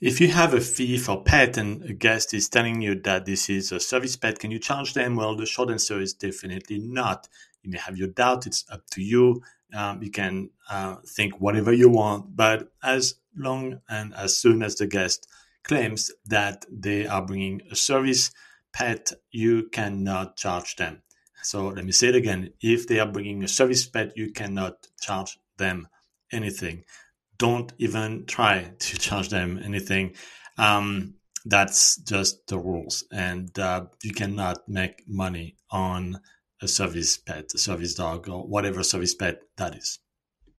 If you have a fee for pet and a guest is telling you that this is a service pet, can you charge them? Well, the short answer is definitely not. You may have your doubt, it's up to you. Um, you can uh, think whatever you want, but as long and as soon as the guest claims that they are bringing a service pet, you cannot charge them. So let me say it again. If they are bringing a service pet, you cannot charge them anything don't even try to charge them anything. Um, that's just the rules, and uh, you cannot make money on a service pet, a service dog, or whatever service pet that is.